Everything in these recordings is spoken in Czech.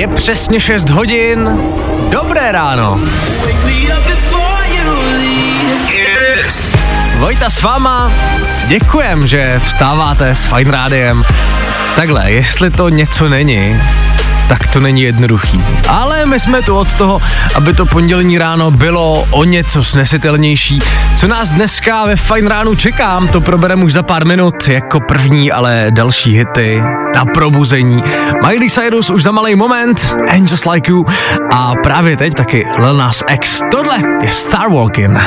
Je přesně 6 hodin. Dobré ráno. Vojta s váma. Děkujem, že vstáváte s Fine Rádiem. Takhle, jestli to něco není, tak to není jednoduchý. Ale my jsme tu od toho, aby to pondělní ráno bylo o něco snesitelnější. Co nás dneska ve Fine ránu čekám, to probereme už za pár minut jako první, ale další hity na probuzení. Miley Cyrus už za malý moment, And Just Like You a právě teď taky Lil Nas X. Tohle je Star Walking.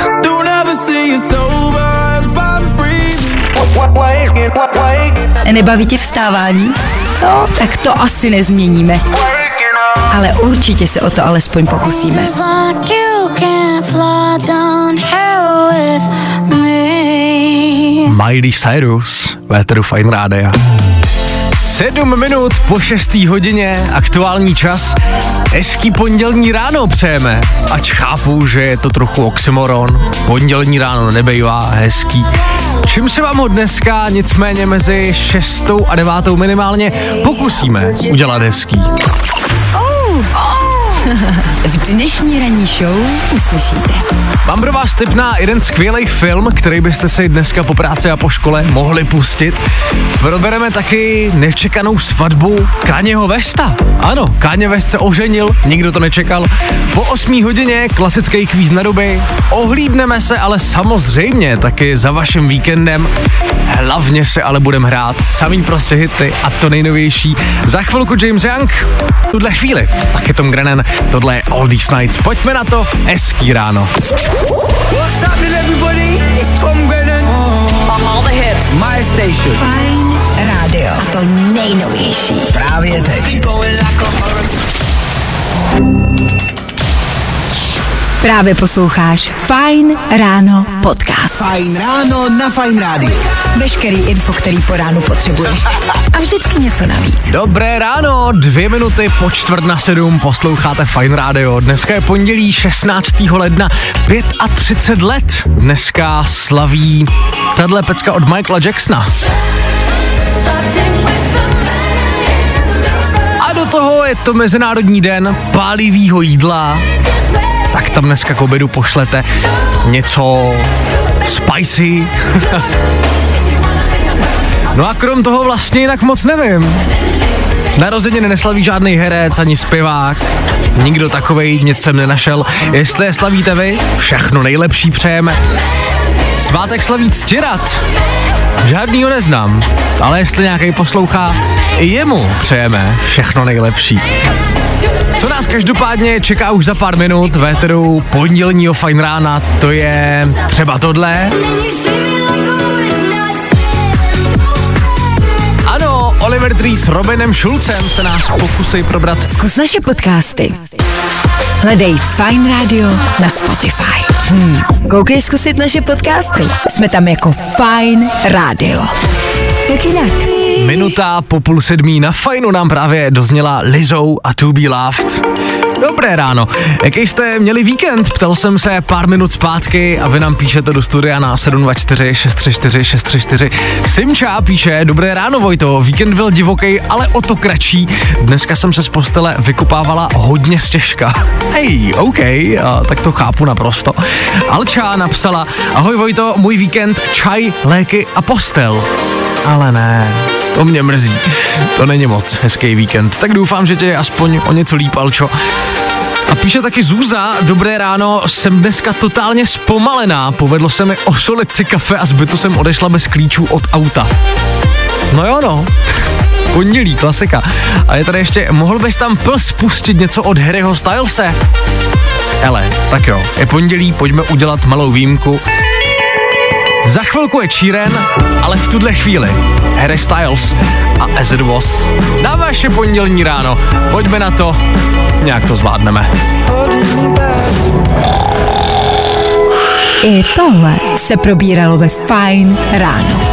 Nebaví tě vstávání? No, tak to asi nezměníme. Ale určitě se o to alespoň pokusíme. Miley Cyrus, Véteru Fine Rádia. Sedm minut po 6. hodině, aktuální čas. Hezký pondělní ráno přejeme, ač chápu, že je to trochu oxymoron. Pondělní ráno nebejvá hezký. Čím se vám ho dneska nicméně mezi 6. a 9. minimálně pokusíme udělat hezký. V dnešní ranní show uslyšíte. Mám pro vás tip na jeden skvělý film, který byste si dneska po práci a po škole mohli pustit. Probereme taky nečekanou svatbu Káněho Vesta. Ano, Káně Vest se oženil, nikdo to nečekal. Po 8 hodině klasický kvíz na doby. Ohlídneme se ale samozřejmě taky za vaším víkendem. Hlavně se ale budeme hrát samý prostě hity a to nejnovější. Za chvilku James Young, tuhle chvíli. Taky Tom Grennan, tohle je All These Nights. Pojďme na to, hezký ráno. What's happening, everybody? It's Tom Grennan. all the hits. My station. Fajn rádio. A to nejnovější. Právě teď. Právě posloucháš Fajn ráno podcast. Fajn ráno na Fajn rádiu. Veškerý info, který po ránu potřebuješ. A vždycky něco navíc. Dobré ráno, dvě minuty po čtvrt na sedm posloucháte Fine Radio. Dneska je pondělí 16. ledna, 35 let. Dneska slaví tahle pecka od Michaela Jacksona. A do toho je to Mezinárodní den pálivýho jídla. Tak tam dneska k obědu pošlete něco spicy. No a krom toho vlastně jinak moc nevím. Narozeniny neslaví žádný herec ani zpěvák. Nikdo takovej nic jsem nenašel. Jestli je slavíte vy, všechno nejlepší přejeme. Svátek slaví Ctirat. Žádnýho neznám, ale jestli nějaký poslouchá, i jemu přejeme všechno nejlepší. Co nás každopádně čeká už za pár minut ve éteru pondělního fajn rána, to je třeba tohle. Ano, Oliver Tree s Robinem Schulzem se nás pokusí probrat. Zkus naše podcasty. Hledej Fine Radio na Spotify. Hmm. Koukej zkusit naše podcasty. Jsme tam jako Fine Radio. Jak jinak? Minuta po půl sedmí na fajnu nám právě dozněla Lizou a To Be Loved. Dobré ráno. Jaký jste měli víkend? Ptal jsem se pár minut zpátky a vy nám píšete do studia na 724 634 634. Simča píše, dobré ráno Vojto, víkend byl divoký, ale o to kratší. Dneska jsem se z postele vykupávala hodně stěžka. Hej, OK, a, tak to chápu naprosto. Alča napsala, ahoj Vojto, můj víkend, čaj, léky a postel. Ale ne, to mě mrzí. To není moc hezký víkend. Tak doufám, že tě je aspoň o něco líp, Alčo. A píše taky Zůza, dobré ráno, jsem dneska totálně zpomalená, povedlo se mi osolit si kafe a zbytu jsem odešla bez klíčů od auta. No jo no, pondělí, klasika. A je tady ještě, mohl bys tam pl spustit něco od Harryho Stylese? Hele, tak jo, je pondělí, pojďme udělat malou výjimku. Za chvilku je Číren, ale v tuhle chvíli Harry Styles a As It Was. Na vaše pondělní ráno, pojďme na to, nějak to zvládneme. I tohle se probíralo ve Fine ráno.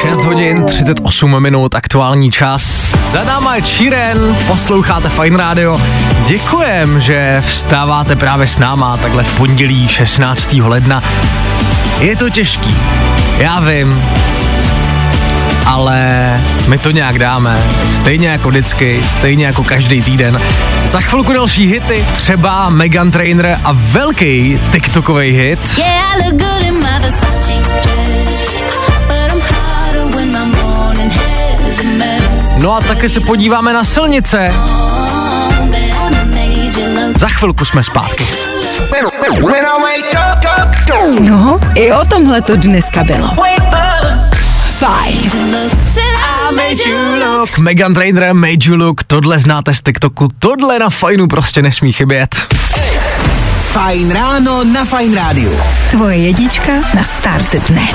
6 hodin 38 minut, aktuální čas. Za náma je Čiren, posloucháte Fine Radio. Děkujem, že vstáváte právě s náma takhle v pondělí 16. ledna. Je to těžký, já vím, ale my to nějak dáme. Stejně jako vždycky, stejně jako každý týden. Za chvilku další hity, třeba Megan Trainer a velký TikTokový hit. Yeah, No a taky se podíváme na silnice. Za chvilku jsme zpátky. No, i o tomhle to dneska bylo. Fajn. Megan Trainer, Made You Look, tohle znáte z TikToku, tohle na fajnu prostě nesmí chybět. Fajn ráno na Fajn rádiu. Tvoje jednička na start dne.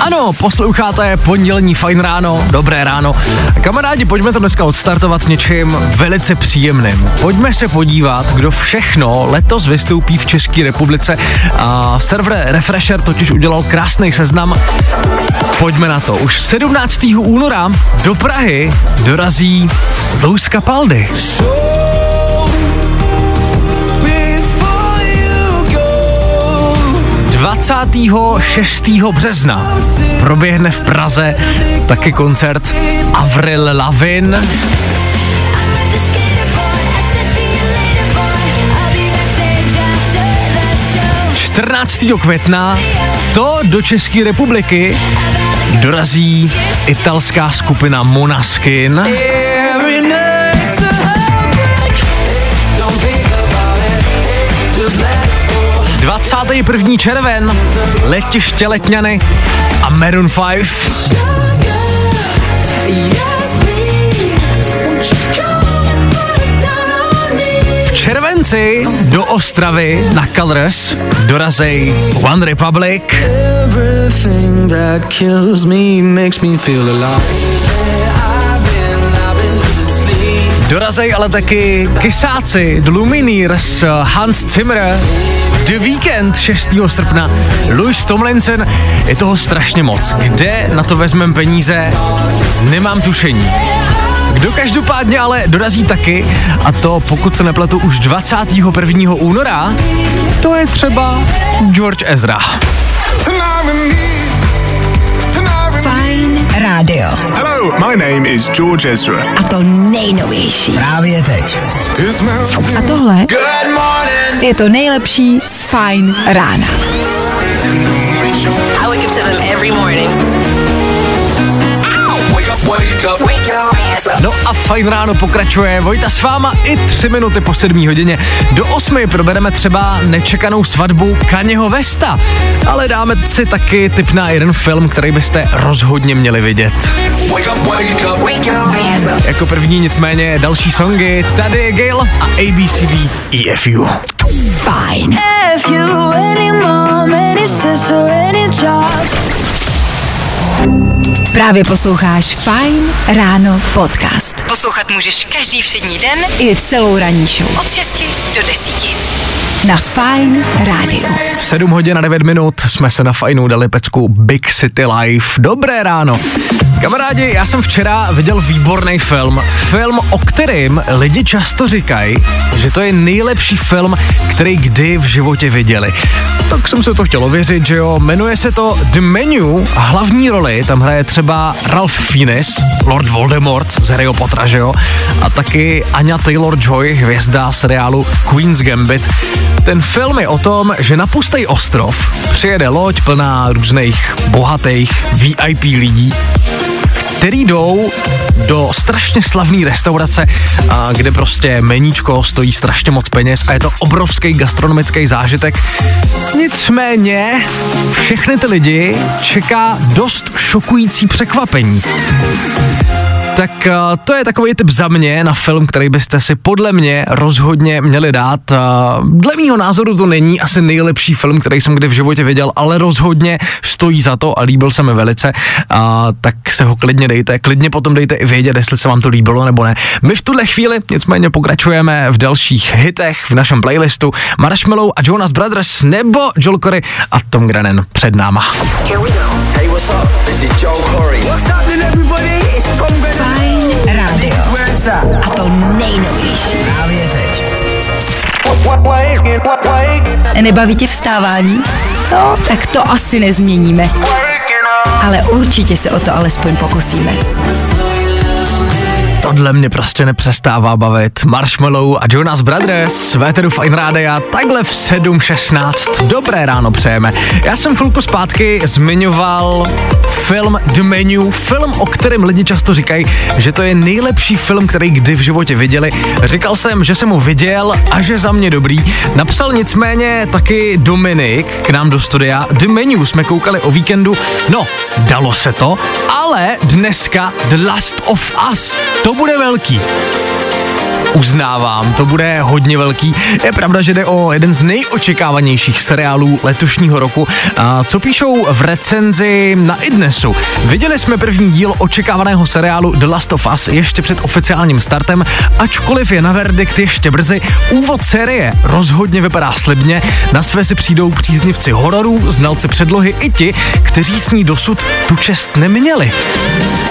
Ano, posloucháte pondělní fajn ráno, dobré ráno. Kamarádi, pojďme to dneska odstartovat něčím velice příjemným. Pojďme se podívat, kdo všechno letos vystoupí v České republice. A server Refresher totiž udělal krásný seznam. Pojďme na to. Už 17. února do Prahy dorazí Luis Capaldi. 26. března proběhne v Praze taky koncert Avril Lavin. The skater boy, I said see you later boy. I'll be backstage after the show. 14. května to do České republiky dorazí italská skupina Monaskin. Every 21. červen letiště Letňany a Maroon 5. Yes, please. Won't you come put it down on me? V červenci do Ostravy na Colors dorazí One Republic. Everything that kills me makes me feel alive. Dorazej ale taky Kysáci, Lumineers, Hans Zimmer, The Weekend 6. srpna, Louis Tomlinson, je toho strašně moc. Kde na to vezmeme peníze, nemám tušení. Kdo každopádně ale dorazí taky, a to pokud se nepletu už 21. února, to je třeba George Ezra. Rádio. Hello, my name is George Ezra. A to nejnovější. Právě teď. A tohle je to nejlepší z Fajn rána. I wake up to them every morning. Wake up, wake up. Wake up. No a fajn ráno pokračuje. Vojta s váma i tři minuty po sedmí hodině. Do osmi probereme třeba nečekanou svatbu Kaněho Vesta. Ale dáme si taky tip na jeden film, který byste rozhodně měli vidět. Jako první nicméně další songy. Tady je Gail a ABCD EFU. Fajn. Any mom, any sister, any job. Právě posloucháš Fajn ráno podcast. Poslouchat můžeš každý všední den i celou ranní show. Od 6 do 10. Na Fajn rádiu. 7 hodin a 9 minut jsme se na fajnou dali pecku Big City Life. Dobré ráno. Kamarádi, já jsem včera viděl výborný film. Film, o kterým lidi často říkají, že to je nejlepší film, který kdy v životě viděli. Tak jsem se to chtěl ověřit, že jo. Jmenuje se to The Menu a hlavní roli tam hraje třeba Ralph Fiennes, Lord Voldemort z Harryho Pottera, že jo. A taky Anya Taylor-Joy, hvězda seriálu Queen's Gambit. Ten film je o tom, že na pustý ostrov přijede loď plná různých bohatých VIP lidí, který jdou do strašně slavné restaurace, a kde prostě meníčko stojí strašně moc peněz a je to obrovský gastronomický zážitek. Nicméně všechny ty lidi čeká dost šokující překvapení. Tak uh, to je takový tip za mě na film, který byste si podle mě rozhodně měli dát. Uh, dle mýho názoru to není asi nejlepší film, který jsem kdy v životě viděl, ale rozhodně stojí za to a líbil se mi velice, uh, tak se ho klidně dejte, klidně potom dejte i vědět, jestli se vám to líbilo nebo ne. My v tuhle chvíli nicméně pokračujeme v dalších hitech v našem playlistu Marshmallow a Jonas Brothers nebo Joel Corey a Tom Grennan před náma. Hey, what's up? This is Joe Corey. What's happening, everybody? It's Tom Fajn at. A to nejnovější. Právě teď. Nebaví tě vstávání? No, tak to asi nezměníme. Ale určitě se o to alespoň pokusíme. Tohle mě prostě nepřestává bavit. Marshmallow a Jonas Brothers, Véteru Fine Rádia, takhle v 7.16. Dobré ráno přejeme. Já jsem chvilku zpátky zmiňoval film The Menu, film, o kterém lidi často říkají, že to je nejlepší film, který kdy v životě viděli. Říkal jsem, že jsem ho viděl a že za mě dobrý. Napsal nicméně taky Dominik k nám do studia. The Menu jsme koukali o víkendu. No, dalo se to, ale dneska The Last of Us. To bude velký. Uznávám, to bude hodně velký. Je pravda, že jde o jeden z nejočekávanějších seriálů letošního roku. A co píšou v recenzi na Idnesu? Viděli jsme první díl očekávaného seriálu The Last of Us ještě před oficiálním startem, ačkoliv je na verdikt ještě brzy. Úvod série rozhodně vypadá slibně, na své si přijdou příznivci hororů, znalci předlohy i ti, kteří s ní dosud tu čest neměli.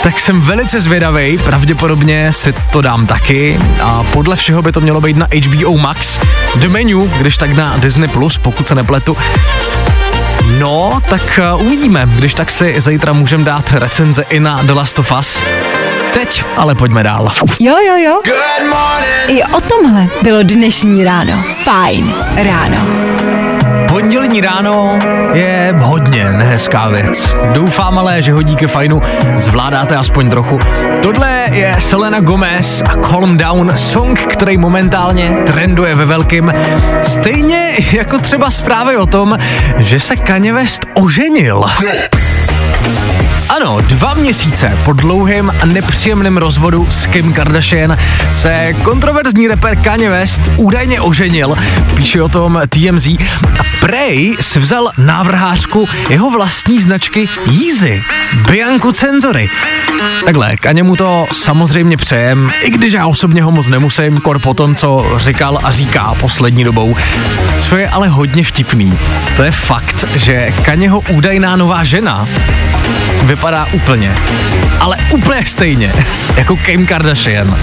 Tak jsem velice zvědavý, pravděpodobně si to dám taky a podle všeho by to mělo být na HBO Max. The Menu, když tak na Disney+, Plus, pokud se nepletu. No, tak uh, uvidíme, když tak si zítra můžeme dát recenze i na The Last of Us. Teď ale pojďme dál. Jo, jo, jo. I o tomhle bylo dnešní ráno. Fajn ráno. Pondělní ráno je hodně nehezká věc. Doufám ale, že hodíky fajnu zvládáte aspoň trochu. Tohle je Selena Gomez a Calm Down, song, který momentálně trenduje ve velkým. Stejně jako třeba zprávy o tom, že se Kanye West oženil. Ano, dva měsíce po dlouhém a nepříjemném rozvodu s Kim Kardashian se kontroverzní rapper Kanye West údajně oženil, píše o tom TMZ. A prej si vzal návrhářku jeho vlastní značky Yeezy, Bianku Cenzory. Takhle, Kanye mu to samozřejmě přejem, i když já osobně ho moc nemusím, kor po tom, co říkal a říká poslední dobou. Co je ale hodně vtipný, to je fakt, že Kanyeho údajná nová žena vypadá úplně, ale úplně stejně, jako Kim Kardashian.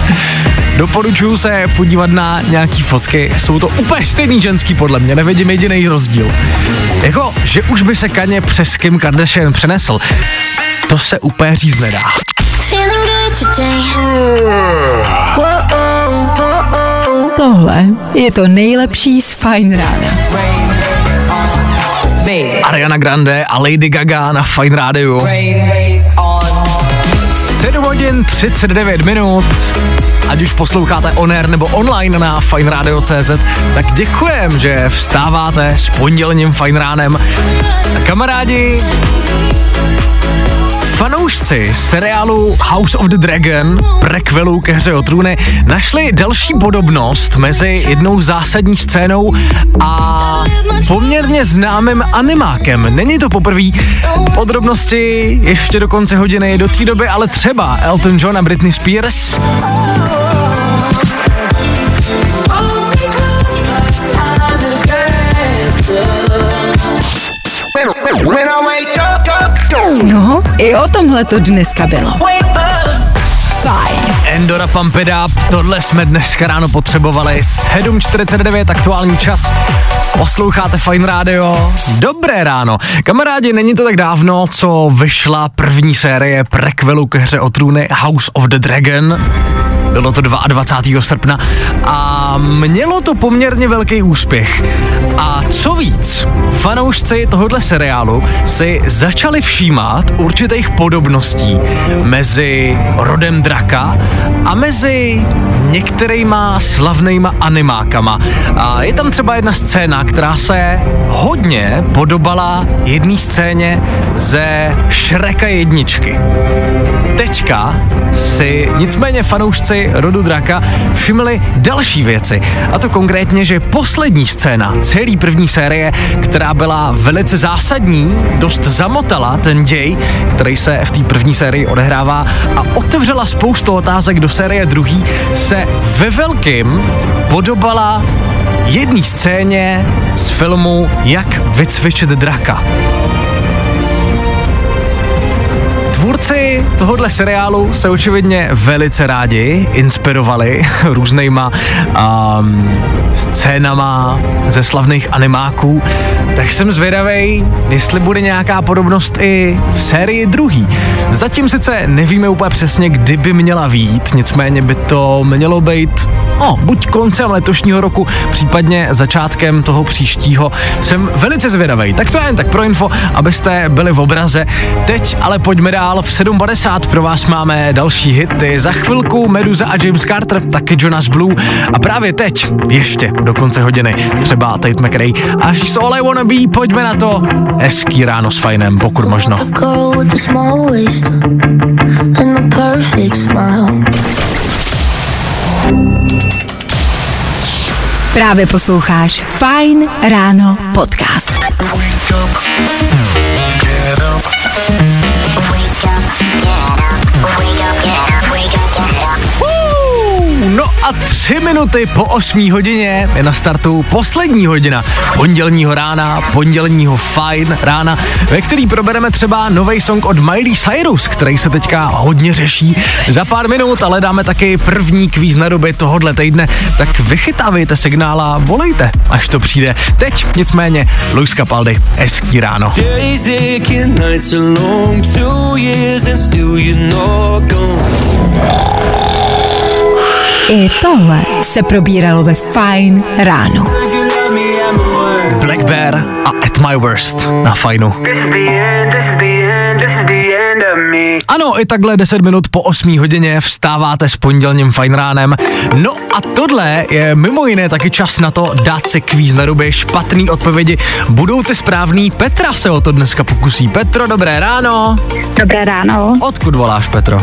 Doporučuju se podívat na nějaký fotky, jsou to úplně stejný ženský podle mě, nevidím jediný rozdíl. Jako, že už by se Kaně přes Kim Kardashian přenesl, to se úplně říct nedá. Tohle je to nejlepší z Fajn rána. Ariana Grande a Lady Gaga na Fine Radio. 7 hodin 39 minut. Ať už posloucháte on air nebo online na fineradio.cz, tak děkujem, že vstáváte s pondělním fajn ránem. A kamarádi, Fanoušci seriálu House of the Dragon, prequelu ke hře o trůny, našli další podobnost mezi jednou zásadní scénou a poměrně známým animákem. Není to poprvé. Podrobnosti ještě do konce hodiny do té doby, ale třeba Elton John a Britney Spears. I o tomhle to dneska bylo. Fajn. Endora Pump It Up, tohle jsme dneska ráno potřebovali. 7.49 aktuální čas. Posloucháte Fine Radio. Dobré ráno. Kamarádi, není to tak dávno, co vyšla první série prequelu ke hře o trůny House of the Dragon. Bylo to 22. srpna a mělo to poměrně velký úspěch. A co víc, fanoušci tohohle seriálu si začali všímat určitých podobností mezi rodem draka a mezi některýma slavnýma animákama. A je tam třeba jedna scéna, která se hodně podobala jedné scéně ze Šreka jedničky. Teďka si nicméně fanoušci rodu draka všimli další věci. A to konkrétně, že poslední scéna celý první série, která byla velice zásadní, dost zamotala ten děj, který se v té první sérii odehrává a otevřela spoustu otázek do série druhý, se ve velkým podobala jedné scéně z filmu Jak vycvičit draka. Tvůrci tohohle seriálu se očividně velice rádi inspirovali různýma um, scénama ze slavných animáků, tak jsem zvědavej, jestli bude nějaká podobnost i v sérii druhý. Zatím sice nevíme úplně přesně, kdy by měla výjít, nicméně by to mělo být No, buď koncem letošního roku, případně začátkem toho příštího. Jsem velice zvědavý. Tak to je jen tak pro info, abyste byli v obraze. Teď ale pojďme dál. V 7.50 pro vás máme další hity. Za chvilku Meduza a James Carter, taky Jonas Blue. A právě teď, ještě do konce hodiny, třeba Tate McRae. Až She's All I Wanna Be, pojďme na to. Hezký ráno s fajnem, pokud možno. Právě posloucháš Fine Ráno podcast. A tři minuty po 8 hodině je na startu poslední hodina pondělního rána, pondělního fajn rána, ve který probereme třeba nový song od Miley Cyrus, který se teďka hodně řeší za pár minut, ale dáme taky první kvíz na doby tohodle týdne, tak vychytávejte signála, volejte, až to přijde. Teď nicméně Luis Capaldi, hezký ráno. Days I tohle se probíralo ve Fine Ráno. Black Bear a At My Worst na fajnu. This is the end, this is the end, this is the end of me. Ano, i takhle 10 minut po 8 hodině vstáváte s pondělním fajn ránem. No a tohle je mimo jiné taky čas na to dát se kvíz na ruby. Špatný odpovědi budou ty správný. Petra se o to dneska pokusí. Petro, dobré ráno. Dobré ráno, Odkud voláš, Petro?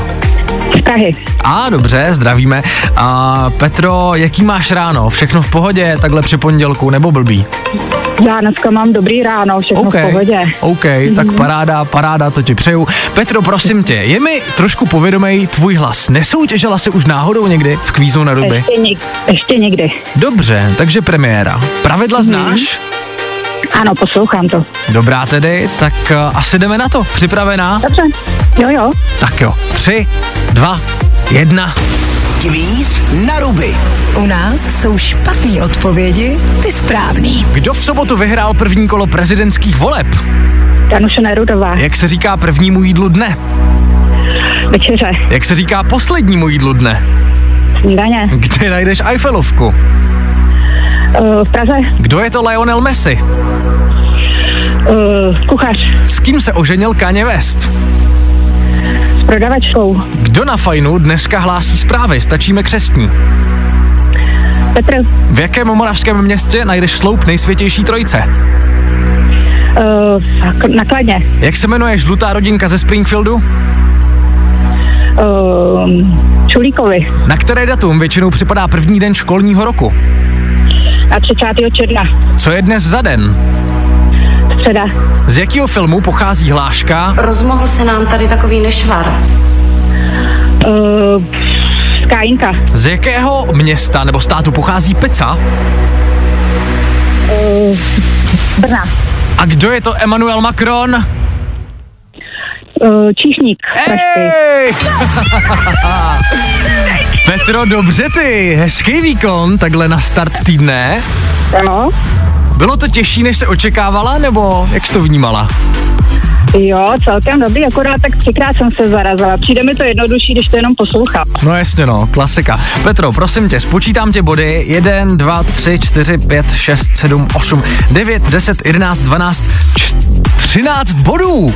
A dobře, zdravíme. A Petro, jaký máš ráno? Všechno v pohodě, takhle při pondělku, nebo blbý? Já dneska mám dobrý ráno, všechno OK, v pohodě. OK, tak paráda, paráda, to ti přeju. Petro, prosím tě, je mi trošku povědomej tvůj hlas. Nesoutěžila jsi už náhodou někdy v kvízu na ruby? Ještě, nik- ještě někdy. Dobře, takže premiéra. Pravidla Mhm. znáš? Ano, poslouchám to. Dobrá tedy, tak uh, asi jdeme na to. Připravená? Dobře, jo jo. Tak jo. Tři, dva, jedna. Kvíz na ruby. U nás jsou špatné odpovědi, ty správný. Kdo v sobotu vyhrál první kolo prezidentských voleb? Danuše Nerudová, Jak se říká prvnímu jídlu dne? večeře, Jak se říká poslednímu jídlu dne? snídaně, Kde najdeš Eiffelovku? uh, v Praze, Kdo je to Lionel Messi? uh, kuchař, S kým se oženil Kanye West? Prodavačkou, Kdo na fajnu dneska hlásí zprávy? Stačíme křestní. Petr, V jakém moravském městě najdeš sloup nejsvětější trojce? uh, fak- nakladně, Jak se jmenuje žlutá rodinka ze Springfieldu? uh, Čulíkovi, Na které datum většinou připadá první den školního roku? a 30. června, Co je dnes za den? Středa, Z jakého filmu pochází hláška? Rozmohl se nám tady takový nešvar. uh, Skájinka, Z jakého města nebo státu pochází pizza? Brna, A kdo je to Emmanuel Macron? uh, Číšník. Ej! Petro, dobře ty, hezký výkon, takhle na start týdne. Ano, Bylo to těžší, než se očekávala, nebo jak jsi to vnímala? jo, celkem dobrý, akorát tak třikrát jsem se zarazila. Přijde mi to jednodušší, když to jenom poslouchám. No jasně no, klasika. Petro, prosím tě, spočítám tě body. 1, 2, 3, 4, 5, 6, 7, 8, 9, 10, 11, 12, č- 13 bodů.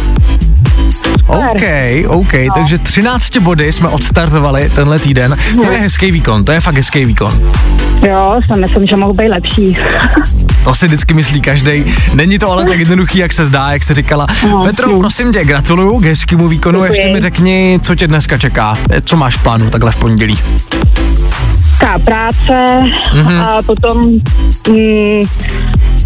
OK, OK, no. takže 13 body jsme odstartovali tenhle týden. To je hezký výkon, to je fakt hezký výkon. Jo, si myslím, že mohu být lepší. To si vždycky myslí každý. Není to ale tak jednoduchý, jak se zdá, jak se říkala. No, Petro, hm. prosím tě, gratuluju k hezkému výkonu. Děkuji. Ještě mi řekni, co tě dneska čeká. Co máš v plánu takhle v pondělí? Práce Mhm. a potom mm,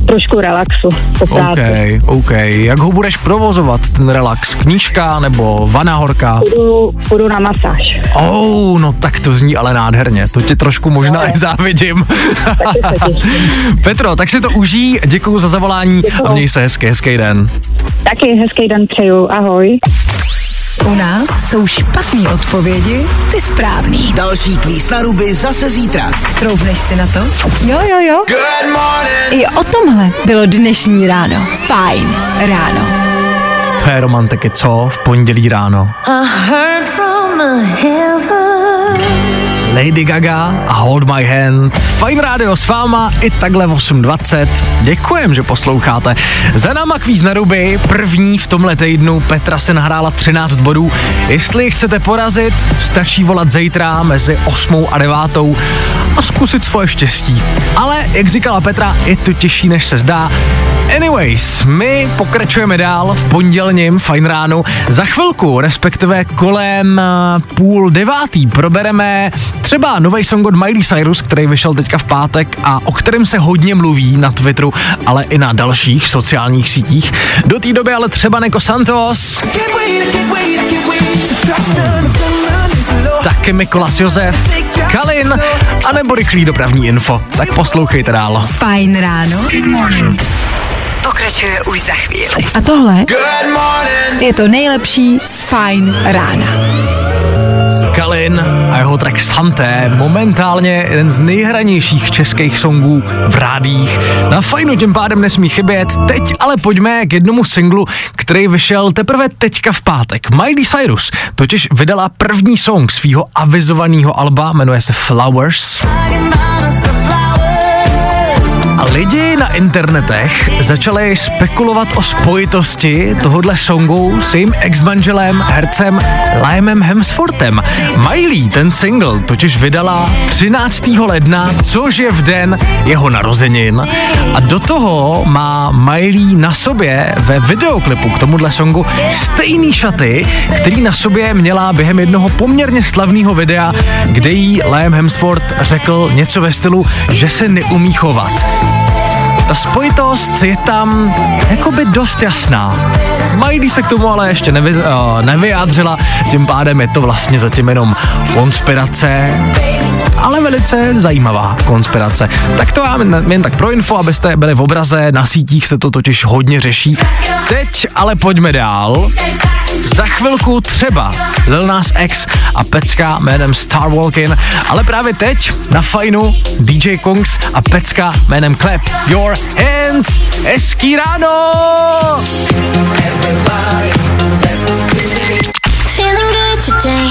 trošku relaxu po práci. OK, OK. Jak ho budeš provozovat, ten relax? Knížka nebo vana horká? Půjdu, půjdu na masáž. Oh, no tak to zní ale nádherně. To tě trošku možná i závidím. Petro, tak si to užij, děkuji za zavolání a Děkuju. měj se hezky, hezký den. Taky hezký den přeju. Ahoj. U nás jsou špatné odpovědi, ty správný. Další kvíz na ruby zase zítra. Troubneš si na to? Jo, jo, jo. Good morning. I o tomhle bylo dnešní ráno. Fajn ráno. To je romantiky, co? V pondělí ráno. Lady Gaga a Hold My Hand. Fajn rádio s váma i takhle v 8.20. Děkujem, že posloucháte. Za náma kvíz na ruby, první v tomhle týdnu. Petra se nahrála 13 bodů. Jestli chcete porazit, stačí volat zítra mezi 8 a 9 a zkusit svoje štěstí. Ale, jak říkala Petra, je to těžší, než se zdá. Anyways, my pokračujeme dál v pondělním fajn ránu. Za chvilku, respektive kolem eh, půl devátý, probereme třeba nový song od Miley Cyrus, který vyšel teďka v pátek a o kterém se hodně mluví na Twitteru, ale i na dalších sociálních sítích. Do té doby ale třeba Neko Santos, taky Mikolas Josef, Kalin, anebo rychlý dopravní info. Tak poslouchejte dál. Fajn ráno. Pokračuje už za chvíli. A tohle je to nejlepší z Fajn rána. Kalin a jeho track Santé, momentálně jeden z nejhranějších českých songů v rádích. Na fajnu tím pádem nesmí chybět. Teď ale pojďme k jednomu singlu, který vyšel teprve teďka v pátek. Miley Cyrus totiž vydala první song svého avizovaného alba, jmenuje se Flowers. A lidi na internetech začali spekulovat o spojitosti tohohle songu s jejím ex-manželem, hercem Liamem Hemsworthem. Miley ten single totiž vydala 13. ledna, což je v den jeho narozenin. A do toho má Miley na sobě ve videoklipu k tomuhle songu stejný šaty, který na sobě měla během jednoho poměrně slavného videa, kde jí Liam Hemsworth řekl něco ve stylu, že se neumí chovat. Ta spojitost je tam jakoby dost jasná. Miley se k tomu ale ještě nevy, uh, nevyjádřila, tím pádem je to vlastně zatím jenom konspirace, ale velice zajímavá konspirace. Tak to vám jen- tak pro info, abyste byli v obraze, na sítích se to totiž hodně řeší. Teď ale pojďme dál. Za chvilku třeba Lil Nas X a Pecka jménem Star Walking, ale právě teď na fajnu DJ Kongs a Pecka jménem Clap Your Hands. Hezký ráno! Feeling good today.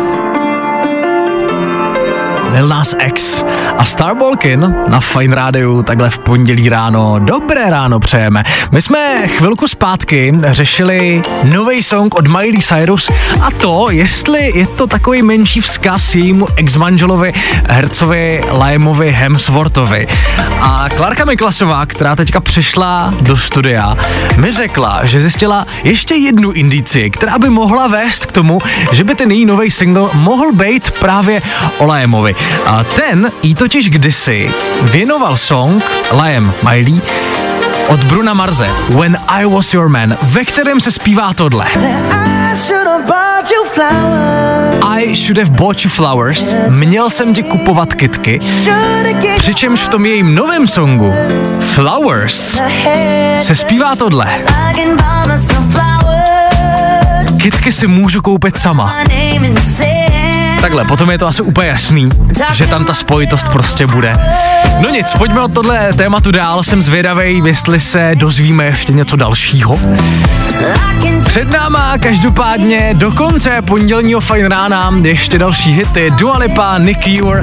Lil Nas X a Star Walkin na Fine Rádiu takhle v pondělí ráno. Dobré ráno přejeme. My jsme chvilku zpátky řešili nový song od Miley Cyrus a to, jestli je to takový menší vzkaz jejímu ex-manželovi, hercovi Liamovi Hemsworthovi. A Klárka Miklasová, která teďka přišla do studia, mi řekla, že zjistila ještě jednu indici, která by mohla vést k tomu, že by ten její nový single mohl být právě o. A ten jí totiž kdysi věnoval song Liam Miley od Bruna Marze When I Was Your Man, ve kterém se zpívá tohle. I should have bought you flowers. Měl jsem ti kupovat kitky. Přičemž v tom jejím novém songu Flowers se zpívá tohle. Kitky si můžu koupit sama. Takhle, potom je to asi úplně jasný, že tam ta spojitost prostě bude. No nic, pojďme od tohle tématu dál, jsem zvědavej, jestli se dozvíme ještě něco dalšího. Před náma každopádně do konce pondělního fajn rána ještě další hity Dua Lipa, Nicky Ure.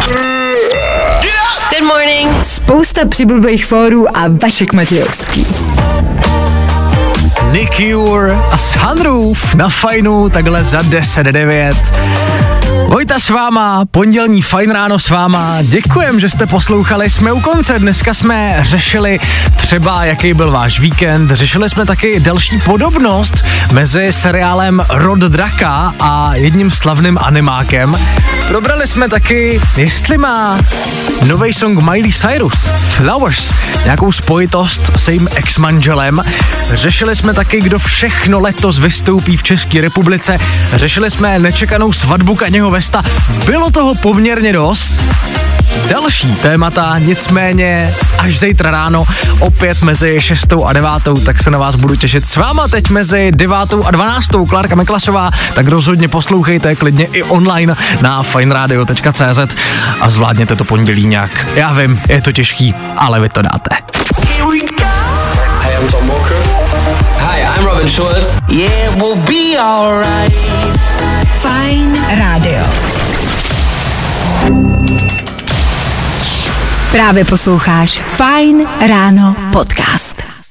Good morning. Spousta přibulbých fórů a Vašek Matějovský. Nick Cure a Sunroof na fajnu takhle za 10.09. Vojta s váma, pondělní fajn ráno s váma, děkujem, že jste poslouchali, jsme u konce, dneska jsme řešili třeba, jaký byl váš víkend, řešili jsme taky další podobnost mezi seriálem Rod Draka a jedním slavným animákem. Probrali jsme taky, jestli má nový song Miley Cyrus, Flowers, nějakou spojitost s jejím ex-manželem. Řešili jsme taky, kdo všechno letos vystoupí v České republice. Řešili jsme nečekanou svatbu Kaněho Vesta. Bylo toho poměrně dost. Další témata, nicméně až zítra ráno, opět mezi 6 a 9, tak se na vás budu těšit s váma teď mezi 9 a 12. Klárka Meklasová, tak rozhodně poslouchejte klidně i online na fineradio.cz a zvládněte to pondělí nějak. Já vím, je to těžký, ale vy to dáte. Schulz. Yeah, we'll be alright. Fajn rádio. Právě posloucháš Fajn ráno podcast.